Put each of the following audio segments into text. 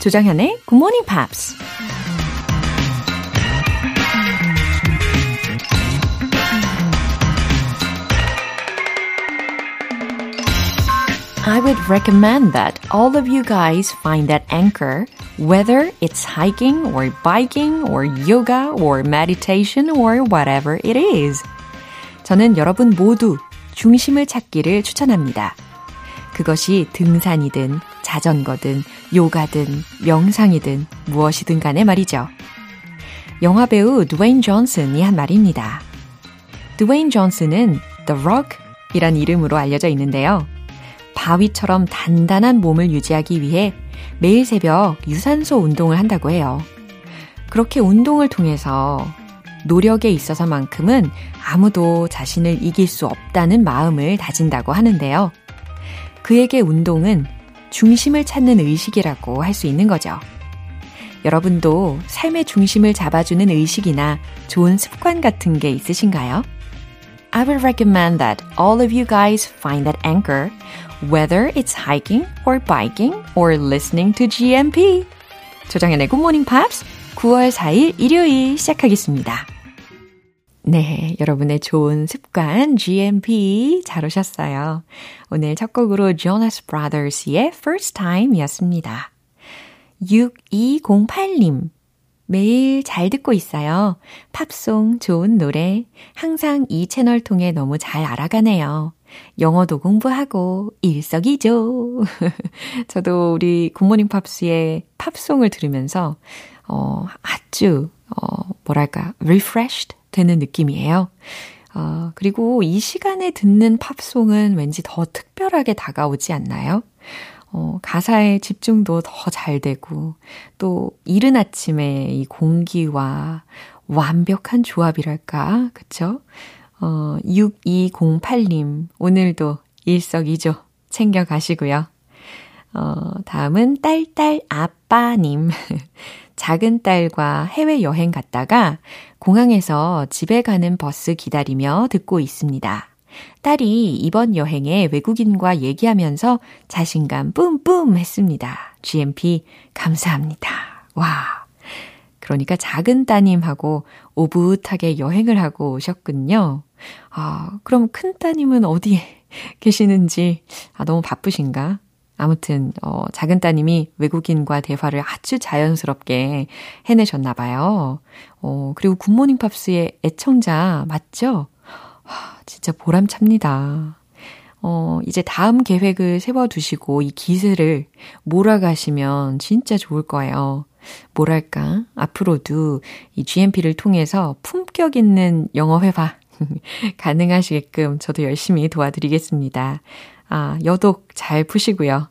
조장현의 Good Morning Pops. I would recommend that all of you guys find that anchor, whether it's hiking or biking or yoga or meditation or whatever it is. 저는 여러분 모두 중심을 찾기를 추천합니다. 그것이 등산이든 자전거든 요가든 명상이든 무엇이든 간에 말이죠. 영화 배우 드웨인 존슨이 한 말입니다. 드웨인 존슨은 The Rock 이란 이름으로 알려져 있는데요. 바위처럼 단단한 몸을 유지하기 위해 매일 새벽 유산소 운동을 한다고 해요. 그렇게 운동을 통해서 노력에 있어서만큼은 아무도 자신을 이길 수 없다는 마음을 다진다고 하는데요. 그에게 운동은 중심을 찾는 의식이라고 할 수 있는 거죠. 여러분도 삶의 중심을 잡아주는 의식이나 좋은 습관 같은 게 있으신가요? I would recommend that all of you guys find that anchor, whether it's hiking or biking or listening to GMP. 조정현의 Good Morning Pops 9월 4일 일요일 시작하겠습니다. 네, 여러분의 좋은 습관 GMP 잘 오셨어요. 오늘 첫 곡으로 Jonas Brothers의 First Time이었습니다. 6208님. 매일 잘 듣고 있어요. 팝송 좋은 노래 항상 이 채널 통해 너무 잘 알아가네요. 영어도 공부하고 일석이조. 저도 우리 굿모닝 팝스의 팝송을 들으면서 어 아주 어 뭐랄까 refreshed 되는 느낌이에요. 어, 그리고 이 시간에 듣는 팝송은 왠지 더 특별하게 다가오지 않나요? 어, 가사에 집중도 더 잘 되고, 또, 이른 아침에 이 공기와 완벽한 조합이랄까, 그쵸? 어, 6208님, 오늘도 일석이조 챙겨가시고요. 어, 다음은 딸딸 아빠님. 작은 딸과 해외 여행 갔다가 공항에서 집에 가는 버스 기다리며 듣고 있습니다. 딸이 이번 여행에 외국인과 얘기하면서 자신감 뿜뿜 했습니다. GMP 감사합니다. 와. 그러니까 작은 따님하고 오붓하게 여행을 하고 오셨군요. 아, 그럼 큰 따님은 어디에 계시는지, 아, 너무 바쁘신가? 아무튼, 어, 작은 따님이 외국인과 대화를 아주 자연스럽게 해내셨나 봐요. 어, 그리고 굿모닝 팝스의 애청자 맞죠? 와, 진짜 보람찹니다. 어, 이제 다음 계획을 세워두시고 이 기세를 몰아가시면 진짜 좋을 거예요. 뭐랄까, 앞으로도 이 GMP를 통해서 품격 있는 영어 회화 가능하시게끔 저도 열심히 도와드리겠습니다. 아, 여독 잘 푸시고요.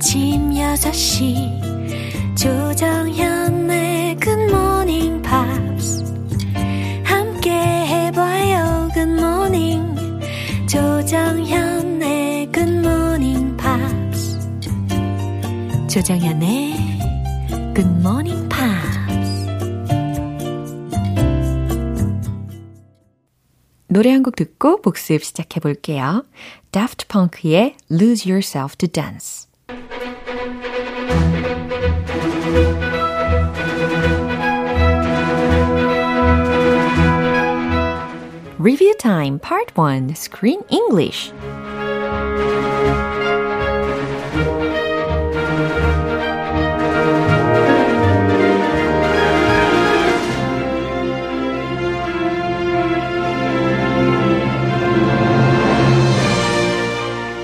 아침 6시 조정현의 굿모닝 팝스 함께 해봐요 good morning 조정현의 굿모닝 팝스 조정현의 굿모닝 팝스 노래 한 곡 듣고 복습 시작해 볼게요. Daft Punk의 Lose Yourself to Dance. Review Time Part 1 Screen English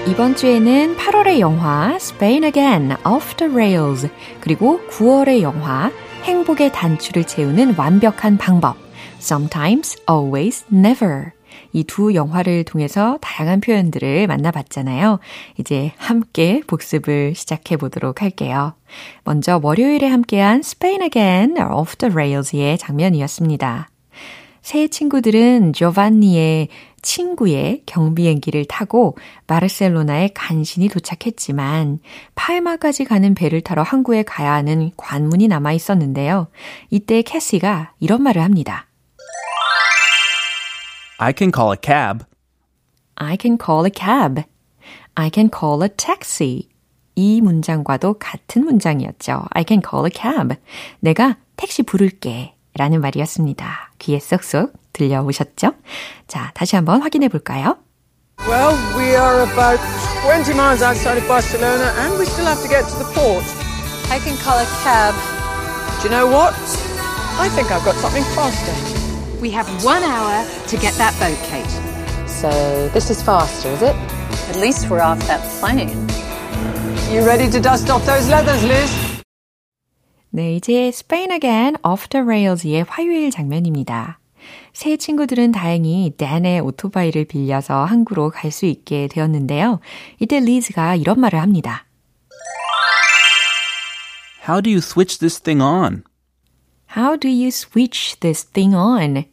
이번 주에는 8월의 영화 Spain Again, Off the Rails 그리고 9월의 영화 행복의 단추를 채우는 완벽한 방법 Sometimes, Always, Never 이 두 영화를 통해서 다양한 표현들을 만나봤잖아요. 이제 함께 복습을 시작해 보도록 할게요. 먼저 월요일에 함께한 Spain Again Off the Rails의 장면이었습니다. 새 친구들은 조반니의 친구의 경비행기를 타고 바르셀로나에 간신히 도착했지만 팔마까지 가는 배를 타러 항구에 가야 하는 관문이 남아 있었는데요. 이때 캐시가 이런 말을 합니다. I can call a cab. I can call a cab. I can call a taxi. 이 문장과도 같은 문장이었죠. I can call a cab. 내가 택시 부를게. 라는 말이었습니다. 귀에 쏙쏙 들려오셨죠? 자, 다시 한번 확인해 볼까요? Well, we are about 20 miles outside of Barcelona and we still have to get to the port. I can call a cab. Do you know what? I think I've got something faster. We have one hour to get that boat, Kate. So this is faster, is it? At least we're off that plane. You ready to dust off those leathers, Liz? 네, 이제 Spain Again Off the Rails의 화요일 장면입니다. 새 친구들은 다행히 댄의 오토바이를 빌려서 항구로 갈 수 있게 되었는데요. 이때 리즈가 이런 말을 합니다. How do you switch this thing on? How do you switch this thing on?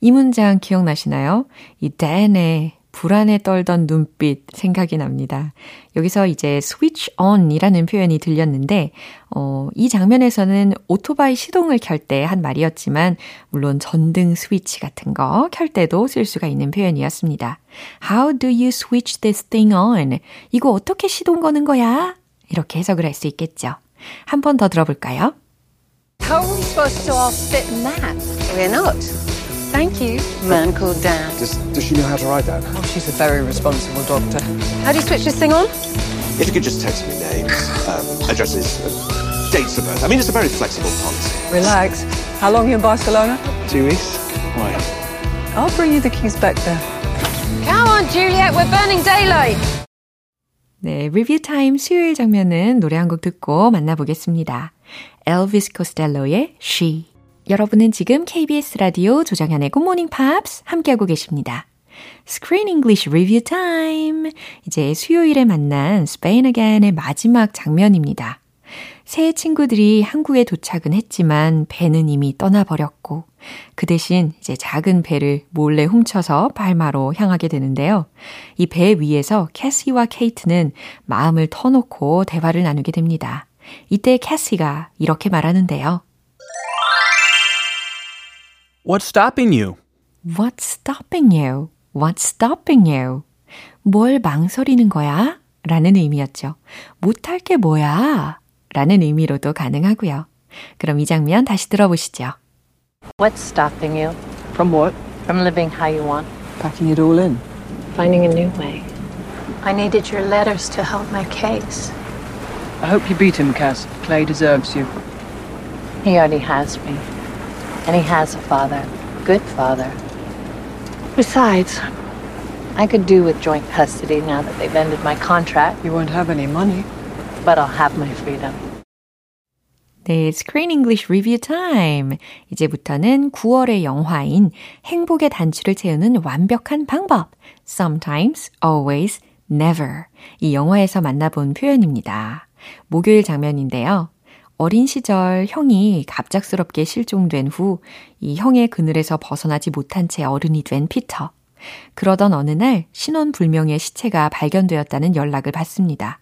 이 문장 기억나시나요? 이 댄의 불안에 떨던 눈빛 생각이 납니다. 여기서 이제 switch on 이라는 표현이 들렸는데, 어, 이 장면에서는 오토바이 시동을 켤 때 한 말이었지만, 물론 전등 스위치 같은 거 켤 때도 쓸 수가 있는 표현이었습니다. How do you switch this thing on? 이거 어떻게 시동 거는 거야? 이렇게 해석을 할 수 있겠죠. 한 번 더 들어볼까요? How are we supposed to all sit in that? We're not. Thank you. Man called Dan. Does, does she know how to ride that? Oh, she's a very responsible doctor. How do you switch this thing on? If you could just text me names, um, addresses, uh, dates of birth. I mean, it's a very flexible policy. Relax. How long are you in Barcelona? Two weeks? Why? I'll bring you the keys back there. Come on, Juliet, we're burning daylight. 네, 리뷰 타임 수요일 장면은 노래 한 곡 듣고 만나보겠습니다. 엘비스 코스텔로의 She. 여러분은 지금 KBS 라디오 조정현의 굿모닝 팝스 함께하고 계십니다. Screen English Review Time. 이제 수요일에 만난 Spain Again의 마지막 장면입니다. 새 친구들이 한국에 도착은 했지만 배는 이미 떠나버렸고 그 대신 이제 작은 배를 몰래 훔쳐서 발마로 향하게 되는데요. 이 배 위에서 캐시와 케이트는 마음을 터놓고 대화를 나누게 됩니다. 이때 캐시가 이렇게 말하는데요. What's stopping you? What's stopping you? What's stopping you? 뭘 망설이는 거야? 라는 의미였죠. 못할 게 뭐야? 라는 의미로도 가능하고요. 그럼 이 장면 다시 들어보시죠. What's stopping you From what? from living how you want? Packing it all in. Finding a new way. I needed your letters to help my case. I hope you beat him, Cass. Clay deserves you. He already has me. And he has a father. Good father. Besides, I could do with joint custody now that they've ended my contract, You won't have any money. but I'll have my freedom. 네, Screen English Review Time. 이제부터는 9월의 영화인 행복의 단추를 채우는 완벽한 방법. Sometimes, always, never. 이 영화에서 만나본 표현입니다. 목요일 장면인데요. 어린 시절 형이 갑작스럽게 실종된 후 이 형의 그늘에서 벗어나지 못한 채 어른이 된 피터. 그러던 어느 날 신원불명의 시체가 발견되었다는 연락을 받습니다.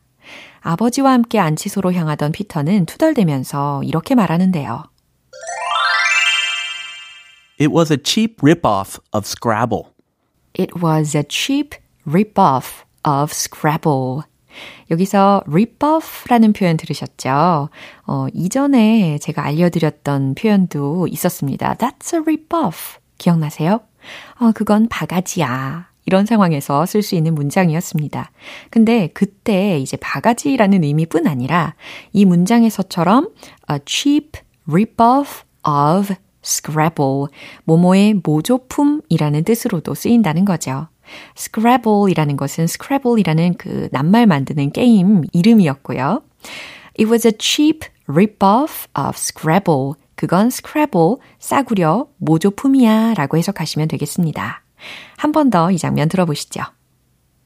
아버지와 함께 안치소로 향하던 피터는 투덜대면서 이렇게 말하는데요. It was a cheap ripoff of Scrabble. It was a cheap rip-off of Scrabble. 여기서 rip-off라는 표현 들으셨죠? 어, 이전에 제가 알려드렸던 표현도 있었습니다. That's a rip-off. 기억나세요? 어, 그건 바가지야. 이런 상황에서 쓸 수 있는 문장이었습니다. 근데 그때 이제 바가지라는 의미뿐 아니라 이 문장에서처럼 a cheap rip-off of Scrabble, 모모의 모조품이라는 뜻으로도 쓰인다는 거죠. Scrabble이라는 것은 Scrabble이라는 그 낱말 만드는 게임 이름이었고요. It was a cheap rip-off of Scrabble. 그건 Scrabble, 싸구려, 모조품이야 라고 해석하시면 되겠습니다. 한 번 더 이 장면 들어보시죠.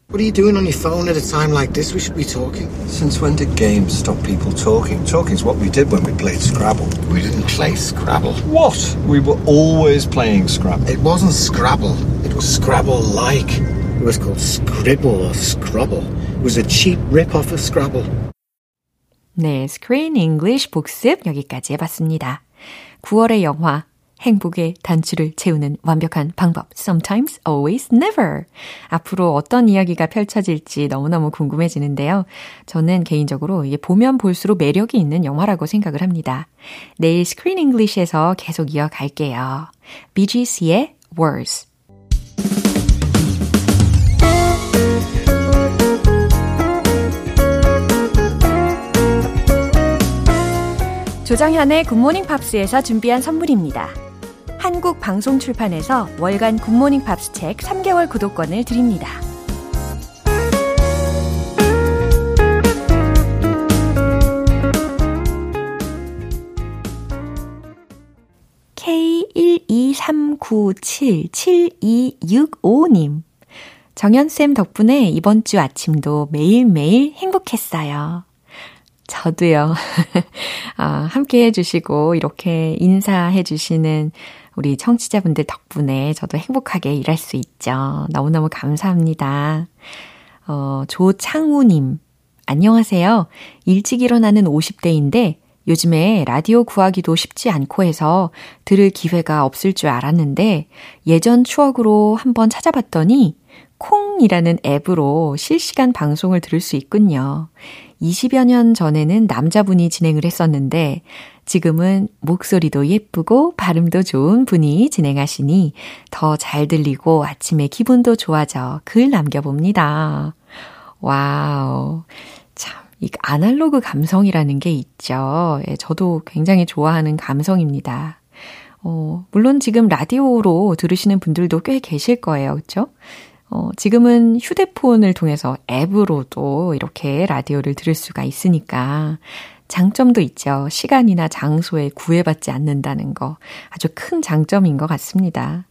What are you doing on your phone at a time like this? We should be talking. Since when did games stop people talking? Talking's what we did when we played Scrabble. We didn't play Scrabble. What? We were always playing Scrabble. It wasn't Scrabble. It was Scrabble-like. It was called Scribble or Scrabble. It was a cheap rip-off of Scrabble. 네, Screen English 복습 여기까지 해봤습니다. 9월의 영화 행복의 단추를 채우는 완벽한 방법. Sometimes, always, never. 앞으로 어떤 이야기가 펼쳐질지 너무너무 궁금해지는데요. 저는 개인적으로 보면 볼수록 매력이 있는 영화라고 생각을 합니다. 내일 Screen English에서 계속 이어갈게요. BGC의 Words. 조정현의 굿모닝 팝스에서 준비한 선물입니다. 한국 방송 출판에서 월간 굿모닝 팝스 책 3개월 구독권을 드립니다. K123977265님. 정연쌤 덕분에 이번 주 아침도 매일매일 행복했어요. 저도요. 아, 함께 해주시고, 이렇게 인사해주시는 우리 청취자분들 덕분에 저도 행복하게 일할 수 있죠. 너무너무 감사합니다. 어, 조창우님, 안녕하세요. 일찍 일어나는 50대인데, 요즘에 라디오 구하기도 쉽지 않고 해서 들을 기회가 없을 줄 알았는데, 예전 추억으로 한번 찾아봤더니, 콩이라는 앱으로 실시간 방송을 들을 수 있군요. 20여 년 전에는 남자분이 진행을 했었는데 지금은 목소리도 예쁘고 발음도 좋은 분이 진행하시니 더 잘 들리고 아침에 기분도 좋아져 글 남겨봅니다. wow. 참, 이 아날로그 감성이라는 게 있죠. 예, 저도 굉장히 좋아하는 감성입니다. 어, 물론 지금 라디오로 들으시는 분들도 꽤 계실 거예요. 그쵸? 어, 지금은 휴대폰을 통해서 앱으로도 이렇게 라디오를 들을 수가 있으니까 장점도 있죠. 시간이나 장소에 구애받지 않는다는 거 아주 큰 장점인 것 같습니다.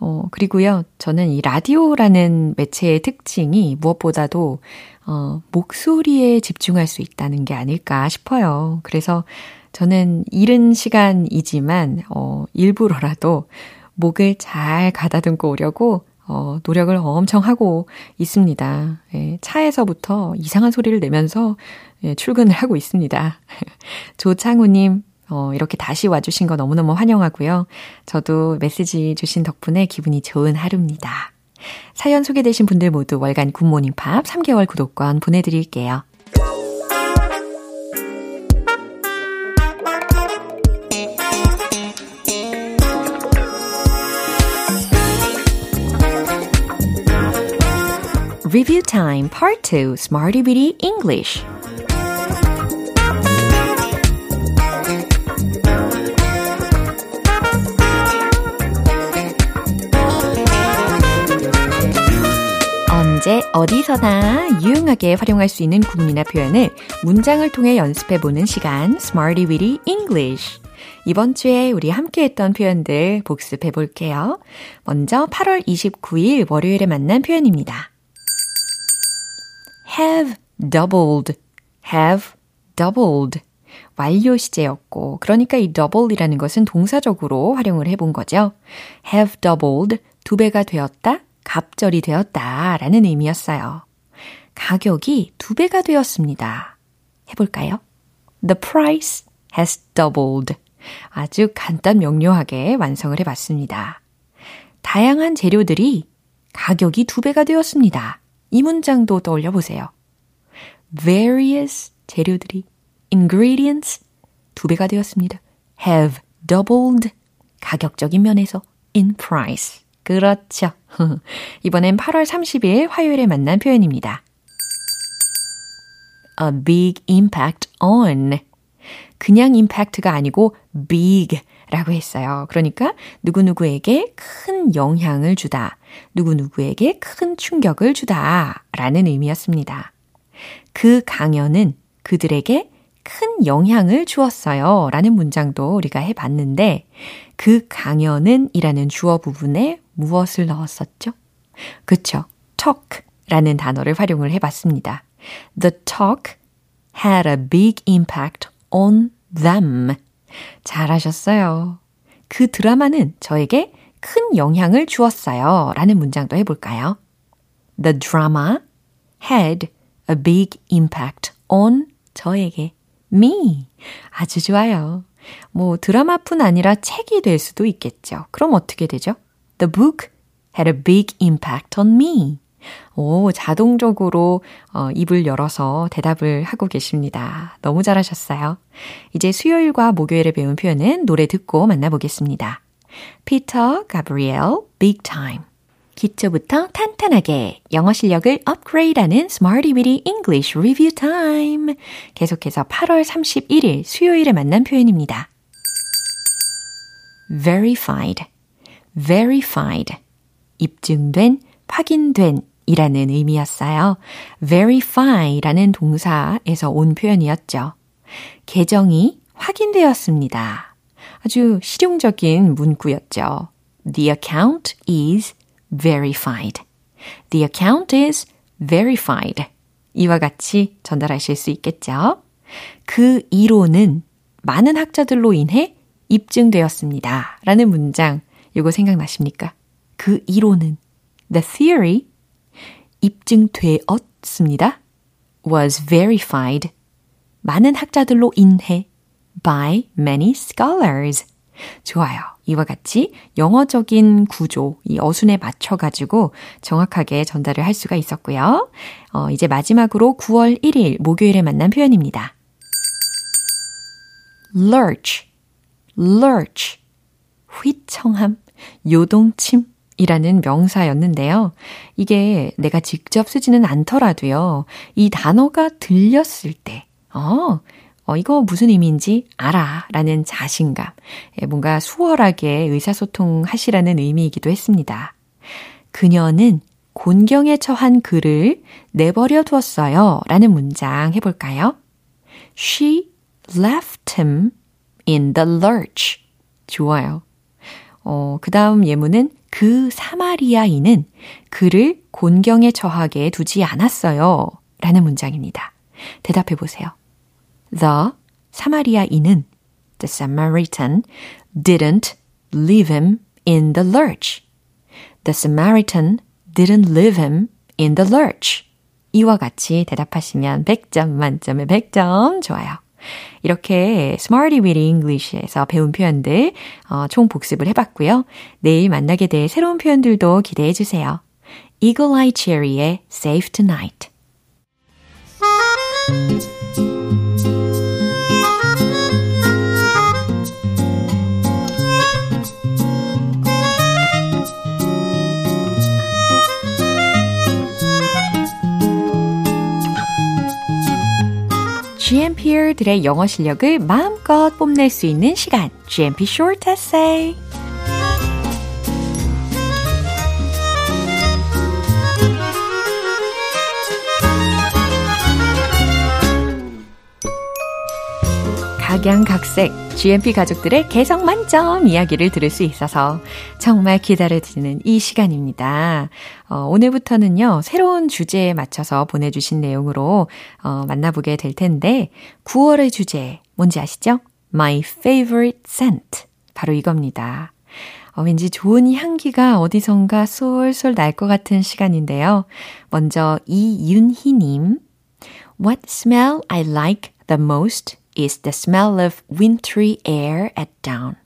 어, 그리고요, 저는 이 라디오라는 매체의 특징이 무엇보다도, 어, 목소리에 집중할 수 있다는 게 아닐까 싶어요. 그래서 저는 이른 시간이지만, 어, 일부러라도 목을 잘 가다듬고 오려고 어, 노력을 엄청 하고 있습니다. 예, 차에서부터 이상한 소리를 내면서 예, 출근을 하고 있습니다. 조창우님, 어, 이렇게 다시 와주신 거 너무너무 환영하고요. 저도 메시지 주신 덕분에 기분이 좋은 하루입니다. 사연 소개되신 분들 모두 월간 굿모닝 팝 3개월 구독권 보내드릴게요. Review Time Part 2 Smarty Bitty English 언제 어디서나 유용하게 활용할 수 있는 구문이나 표현을 문장을 통해 연습해 보는 시간 Smarty Bitty English 이번 주에 우리 함께 했던 표현들 복습해 볼게요. 먼저 8월 29일 월요일에 만난 표현입니다. Have doubled, have doubled. 완료 시제였고, 그러니까 이 double이라는 것은 동사적으로 활용을 해본 거죠. have doubled, 두 배가 되었다, 갑절이 되었다 라는 의미였어요. 가격이 두 배가 되었습니다. 해볼까요? The price has doubled. 아주 간단 명료하게 완성을 해봤습니다. 다양한 재료들이 가격이 두 배가 되었습니다. 이 문장도 떠올려 보세요. various 재료들이 ingredients 두 배가 되었습니다. have doubled 가격적인 면에서 in price. 그렇죠. 이번엔 8월 30일 화요일에 만난 표현입니다. a big impact on. 그냥 impact가 아니고 big 라고 했어요. 그러니까 누구누구에게 큰 영향을 주다. 누구누구에게 큰 충격을 주다. 라는 의미였습니다. 그 강연은 그들에게 큰 영향을 주었어요. 라는 문장도 우리가 해봤는데, 그 강연은 이라는 주어 부분에 무엇을 넣었었죠? 그쵸. talk 라는 단어를 활용을 해봤습니다. The talk had a big impact on them. 잘하셨어요. 그 드라마는 저에게 큰 영향을 주었어요. 라는 문장도 해볼까요? The drama had a big impact on 저에게. me. 아주 좋아요. 뭐 드라마뿐 아니라 책이 될 수도 있겠죠. 그럼 어떻게 되죠? The book had a big impact on me. 오, 자동적으로 어, 입을 열어서 대답을 하고 계십니다. 너무 잘하셨어요. 이제 수요일과 목요일에 배운 표현은 노래 듣고 만나보겠습니다. 피터 가브리엘 Big Time 기초부터 탄탄하게 영어 실력을 업그레이드하는 Smarty Weedy English Review Time 계속해서 8월 31일 수요일에 만난 표현입니다. verified, verified 입증된, 확인된 이라는 의미였어요. verify라는 동사에서 온 표현이었죠. 계정이 확인되었습니다. 아주 실용적인 문구였죠. The account is verified. The account is verified. 이와 같이 전달하실 수 있겠죠. 그 이론은 많은 학자들로 인해 입증되었습니다. 라는 문장, 이거 생각나십니까? 그 이론은 The theory 입증되었습니다. was verified. 많은 학자들로 인해 by many scholars. 좋아요. 이와 같이 영어적인 구조, 이 어순에 맞춰가지고 정확하게 전달을 할 수가 있었고요. 어, 이제 마지막으로 9월 1일 목요일에 만난 표현입니다. lurch, lurch. 휘청함, 요동침, 이라는 명사였는데요. 이게 내가 직접 쓰지는 않더라도요. 이 단어가 들렸을 때, 어, 어, 이거 무슨 의미인지 알아. 라는 자신감. 예, 뭔가 수월하게 의사소통 하시라는 의미이기도 했습니다. 그녀는 곤경에 처한 그를 내버려 두었어요. 라는 문장 해볼까요? She left him in the lurch. 좋아요. 어, 그 다음 예문은 그 사마리아인은 그를 곤경에 처하게 두지 않았어요. 라는 문장입니다. 대답해 보세요. The 사마리아인은 The Samaritan didn't leave him in the lurch. The Samaritan didn't leave him in the lurch. 이와 같이 대답하시면 100점 만점에 100점 좋아요. 이렇게 Smarty with English에서 배운 표현들 어, 총 복습을 해봤고요. 내일 만나게 될 새로운 표현들도 기대해 주세요. Eagle Eye Cherry의 Safe Tonight GMP들의 영어 실력을 마음껏 뽐낼 수 있는 시간, GMP Short Essay. 각양각색 GMP 가족들의 개성 만점 이야기를 들을 수 있어서 정말 기다려지는 이 시간입니다. 어, 오늘부터는요, 새로운 주제에 맞춰서 보내주신 내용으로 어, 만나보게 될 텐데, 9월의 주제, 뭔지 아시죠? My favorite scent. 바로 이겁니다. 어, 왠지 좋은 향기가 어디선가 쏠쏠 날 것 같은 시간인데요. 먼저 이윤희님, What smell I like the most is the smell of wintry air at dawn.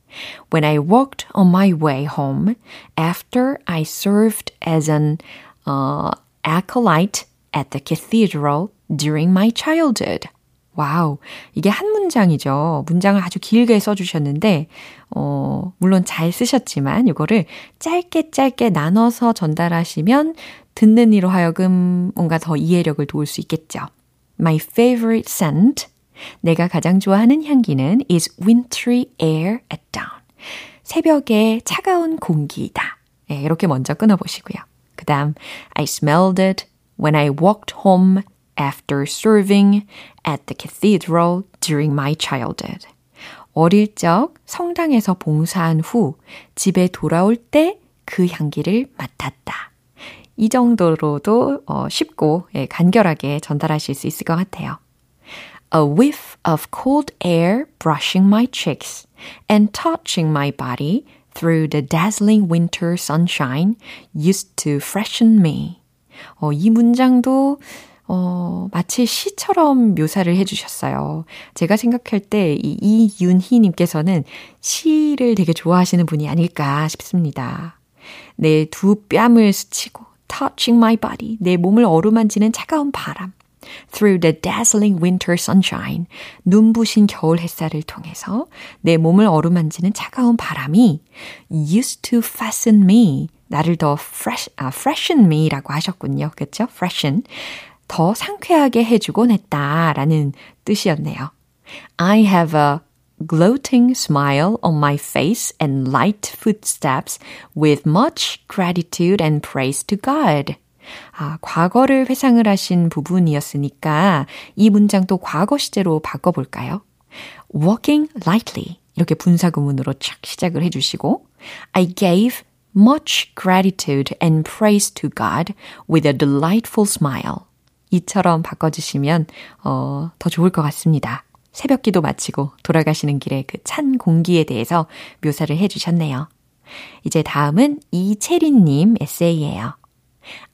When I walked on my way home after I served as an uh, acolyte at the cathedral during my childhood. 와우. 이게 한 문장이죠. 문장을 아주 길게 써주셨는데, 어, 물론 잘 쓰셨지만, 이거를 짧게 짧게 나눠서 전달하시면 듣는 이로 하여금 뭔가 더 이해력을 도울 수 있겠죠. My favorite scent 내가 가장 좋아하는 향기는 is wintry air at dawn. 새벽에 차가운 공기이다. 네, 이렇게 먼저 끊어보시고요. 그 다음, I smelled it when I walked home after serving at the cathedral during my childhood. 어릴 적 성당에서 봉사한 후 집에 돌아올 때 그 향기를 맡았다. 이 정도로도 어, 쉽고 예, 간결하게 전달하실 수 있을 것 같아요. A whiff of cold air brushing my cheeks and touching my body through the dazzling winter sunshine used to freshen me. 어, 이 문장도 어, 마치 시처럼 묘사를 해주셨어요. 제가 생각할 때 이 이윤희님께서는 시를 되게 좋아하시는 분이 아닐까 싶습니다. 내 두 뺨을 스치고 touching my body, 내 몸을 어루만지는 차가운 바람. Through the dazzling winter sunshine, 눈부신 겨울 햇살을 통해서 내 몸을 어루만지는 차가운 바람이 used to fasten me, 나를 더 fresh, 아, freshen me라고 하셨군요. 그렇죠? freshen. 더 상쾌하게 해주곤 했다라는 뜻이었네요. I have a gloating smile on my face and light footsteps with much gratitude and praise to God. 아, 과거를 회상을 하신 부분이었으니까 이 문장도 과거 시제로 바꿔볼까요? walking lightly 이렇게 분사구문으로 착 시작을 해주시고 I gave much gratitude and praise to God with a delightful smile. 이처럼 바꿔주시면 어, 더 좋을 것 같습니다. 새벽 기도 마치고 돌아가시는 길에 그 찬 공기에 대해서 묘사를 해주셨네요. 이제 다음은 이채린님 에세이예요.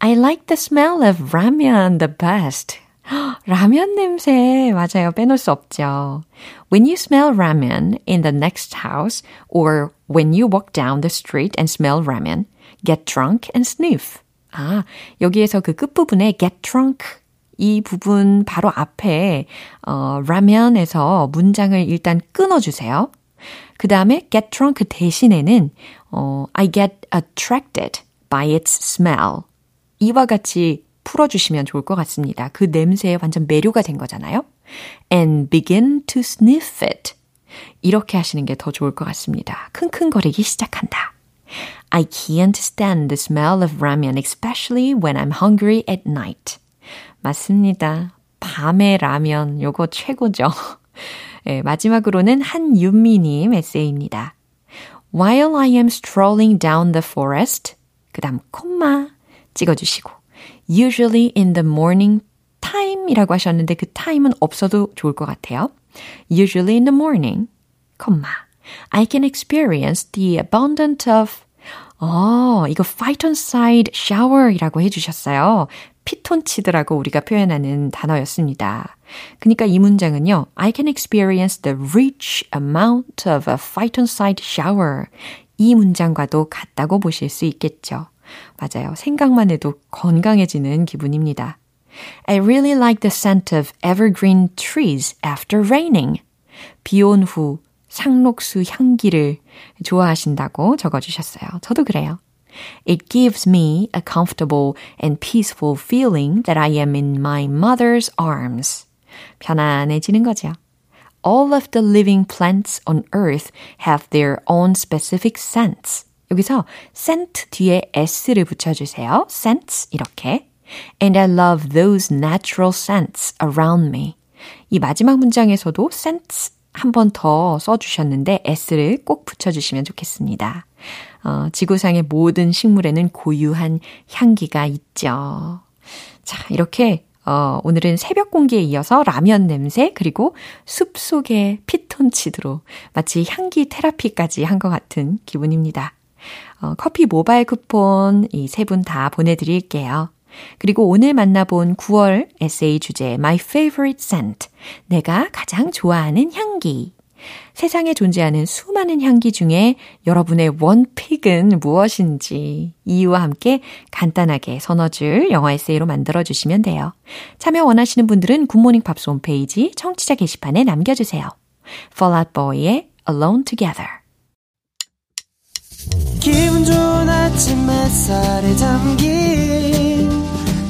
I like the smell of ramen the best. 라면 냄새 맞아요. 빼놓을 수 없죠. When you smell ramen in the next house or when you walk down the street and smell ramen, get drunk and sniff. 아, 여기에서 그 끝부분에 get drunk 이 부분 바로 앞에 어, 라면에서 문장을 일단 끊어주세요. 그 다음에 get drunk 대신에는 어, I get attracted by its smell. 이와 같이 풀어주시면 좋을 것 같습니다. 그 냄새에 완전 매료가 된 거잖아요. And begin to sniff it. 이렇게 하시는 게 더 좋을 것 같습니다. 킁킁거리기 시작한다. I can't stand the smell of ramen, especially when I'm hungry at night. 맞습니다. 밤의 라면, 요거 최고죠. 네, 마지막으로는 한윤미님 에세이입니다. While I am strolling down the forest, 그 다음 콤마 찍어주시고 usually in the morning time이라고 하셨는데 그 time은 없어도 좋을 것 같아요. usually in the morning, 콤마 I can experience the abundance of 어, 이거 phytoncide shower이라고 해주셨어요. 피톤치드라고 우리가 표현하는 단어였습니다. 그러니까 이 문장은요. I can experience the rich amount of a phytoncide shower. 이 문장과도 같다고 보실 수 있겠죠. 맞아요. 생각만 해도 건강해지는 기분입니다. I really like the scent of evergreen trees after raining. 비온 후 상록수 향기를 좋아하신다고 적어주셨어요. 저도 그래요. It gives me a comfortable and peaceful feeling that I am in my mother's arms. 편안해지는 거죠. All of the living plants on earth have their own specific scents. 여기서 scent 뒤에 s를 붙여주세요. scents 이렇게. And I love those natural scents around me. 이 마지막 문장에서도 scents 한 번 더 써주셨는데 s를 꼭 붙여주시면 좋겠습니다. 어, 지구상의 모든 식물에는 고유한 향기가 있죠. 자, 이렇게 어, 오늘은 새벽 공기에 이어서 라면 냄새 그리고 숲 속의 피톤치드로 마치 향기 테라피까지 한 것 같은 기분입니다. 어, 커피 모바일 쿠폰 이 세 분 다 보내드릴게요. 그리고 오늘 만나본 9월 에세이 주제 My Favorite Scent 내가 가장 좋아하는 향기 세상에 존재하는 수많은 향기 중에 여러분의 one pick은 무엇인지 이유와 함께 간단하게 서너 줄 영어 에세이로 만들어주시면 돼요. 참여 원하시는 분들은 굿모닝 팝스 홈페이지 청취자 게시판에 남겨주세요. Fall Out Boy의 Alone Together 기분 좋은 아침 햇살에 잠긴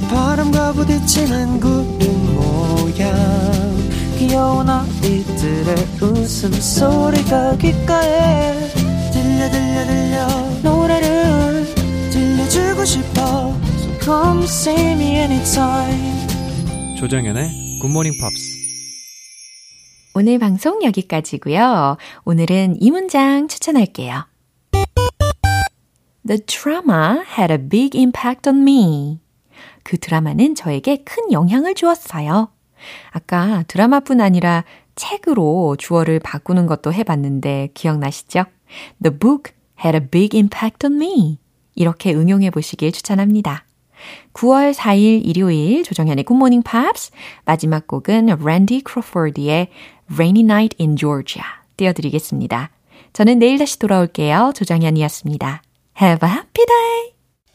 바람과 부딪히는 구름 모양. 귀여운 아이들의 웃음소리가 귓가에 들려 들려 들려. 노래를 들려주고 싶어. So come see me anytime. 조정연의 굿모닝 팝스 오늘 방송 여기까지고요. 오늘은 이 문장 추천할게요. The drama had a big impact on me. 그 드라마는 저에게 큰 영향을 주었어요. 아까 드라마뿐 아니라 책으로 주어를 바꾸는 것도 해봤는데 기억나시죠? The book had a big impact on me. 이렇게 응용해 보시길 추천합니다. 9월 4일 일요일 조정현의 Good Morning Pops 마지막 곡은 Randy Crawford의 Rainy Night in Georgia 띄워드리겠습니다. 저는 내일 다시 돌아올게요. 조정현이었습니다. Have a happy day!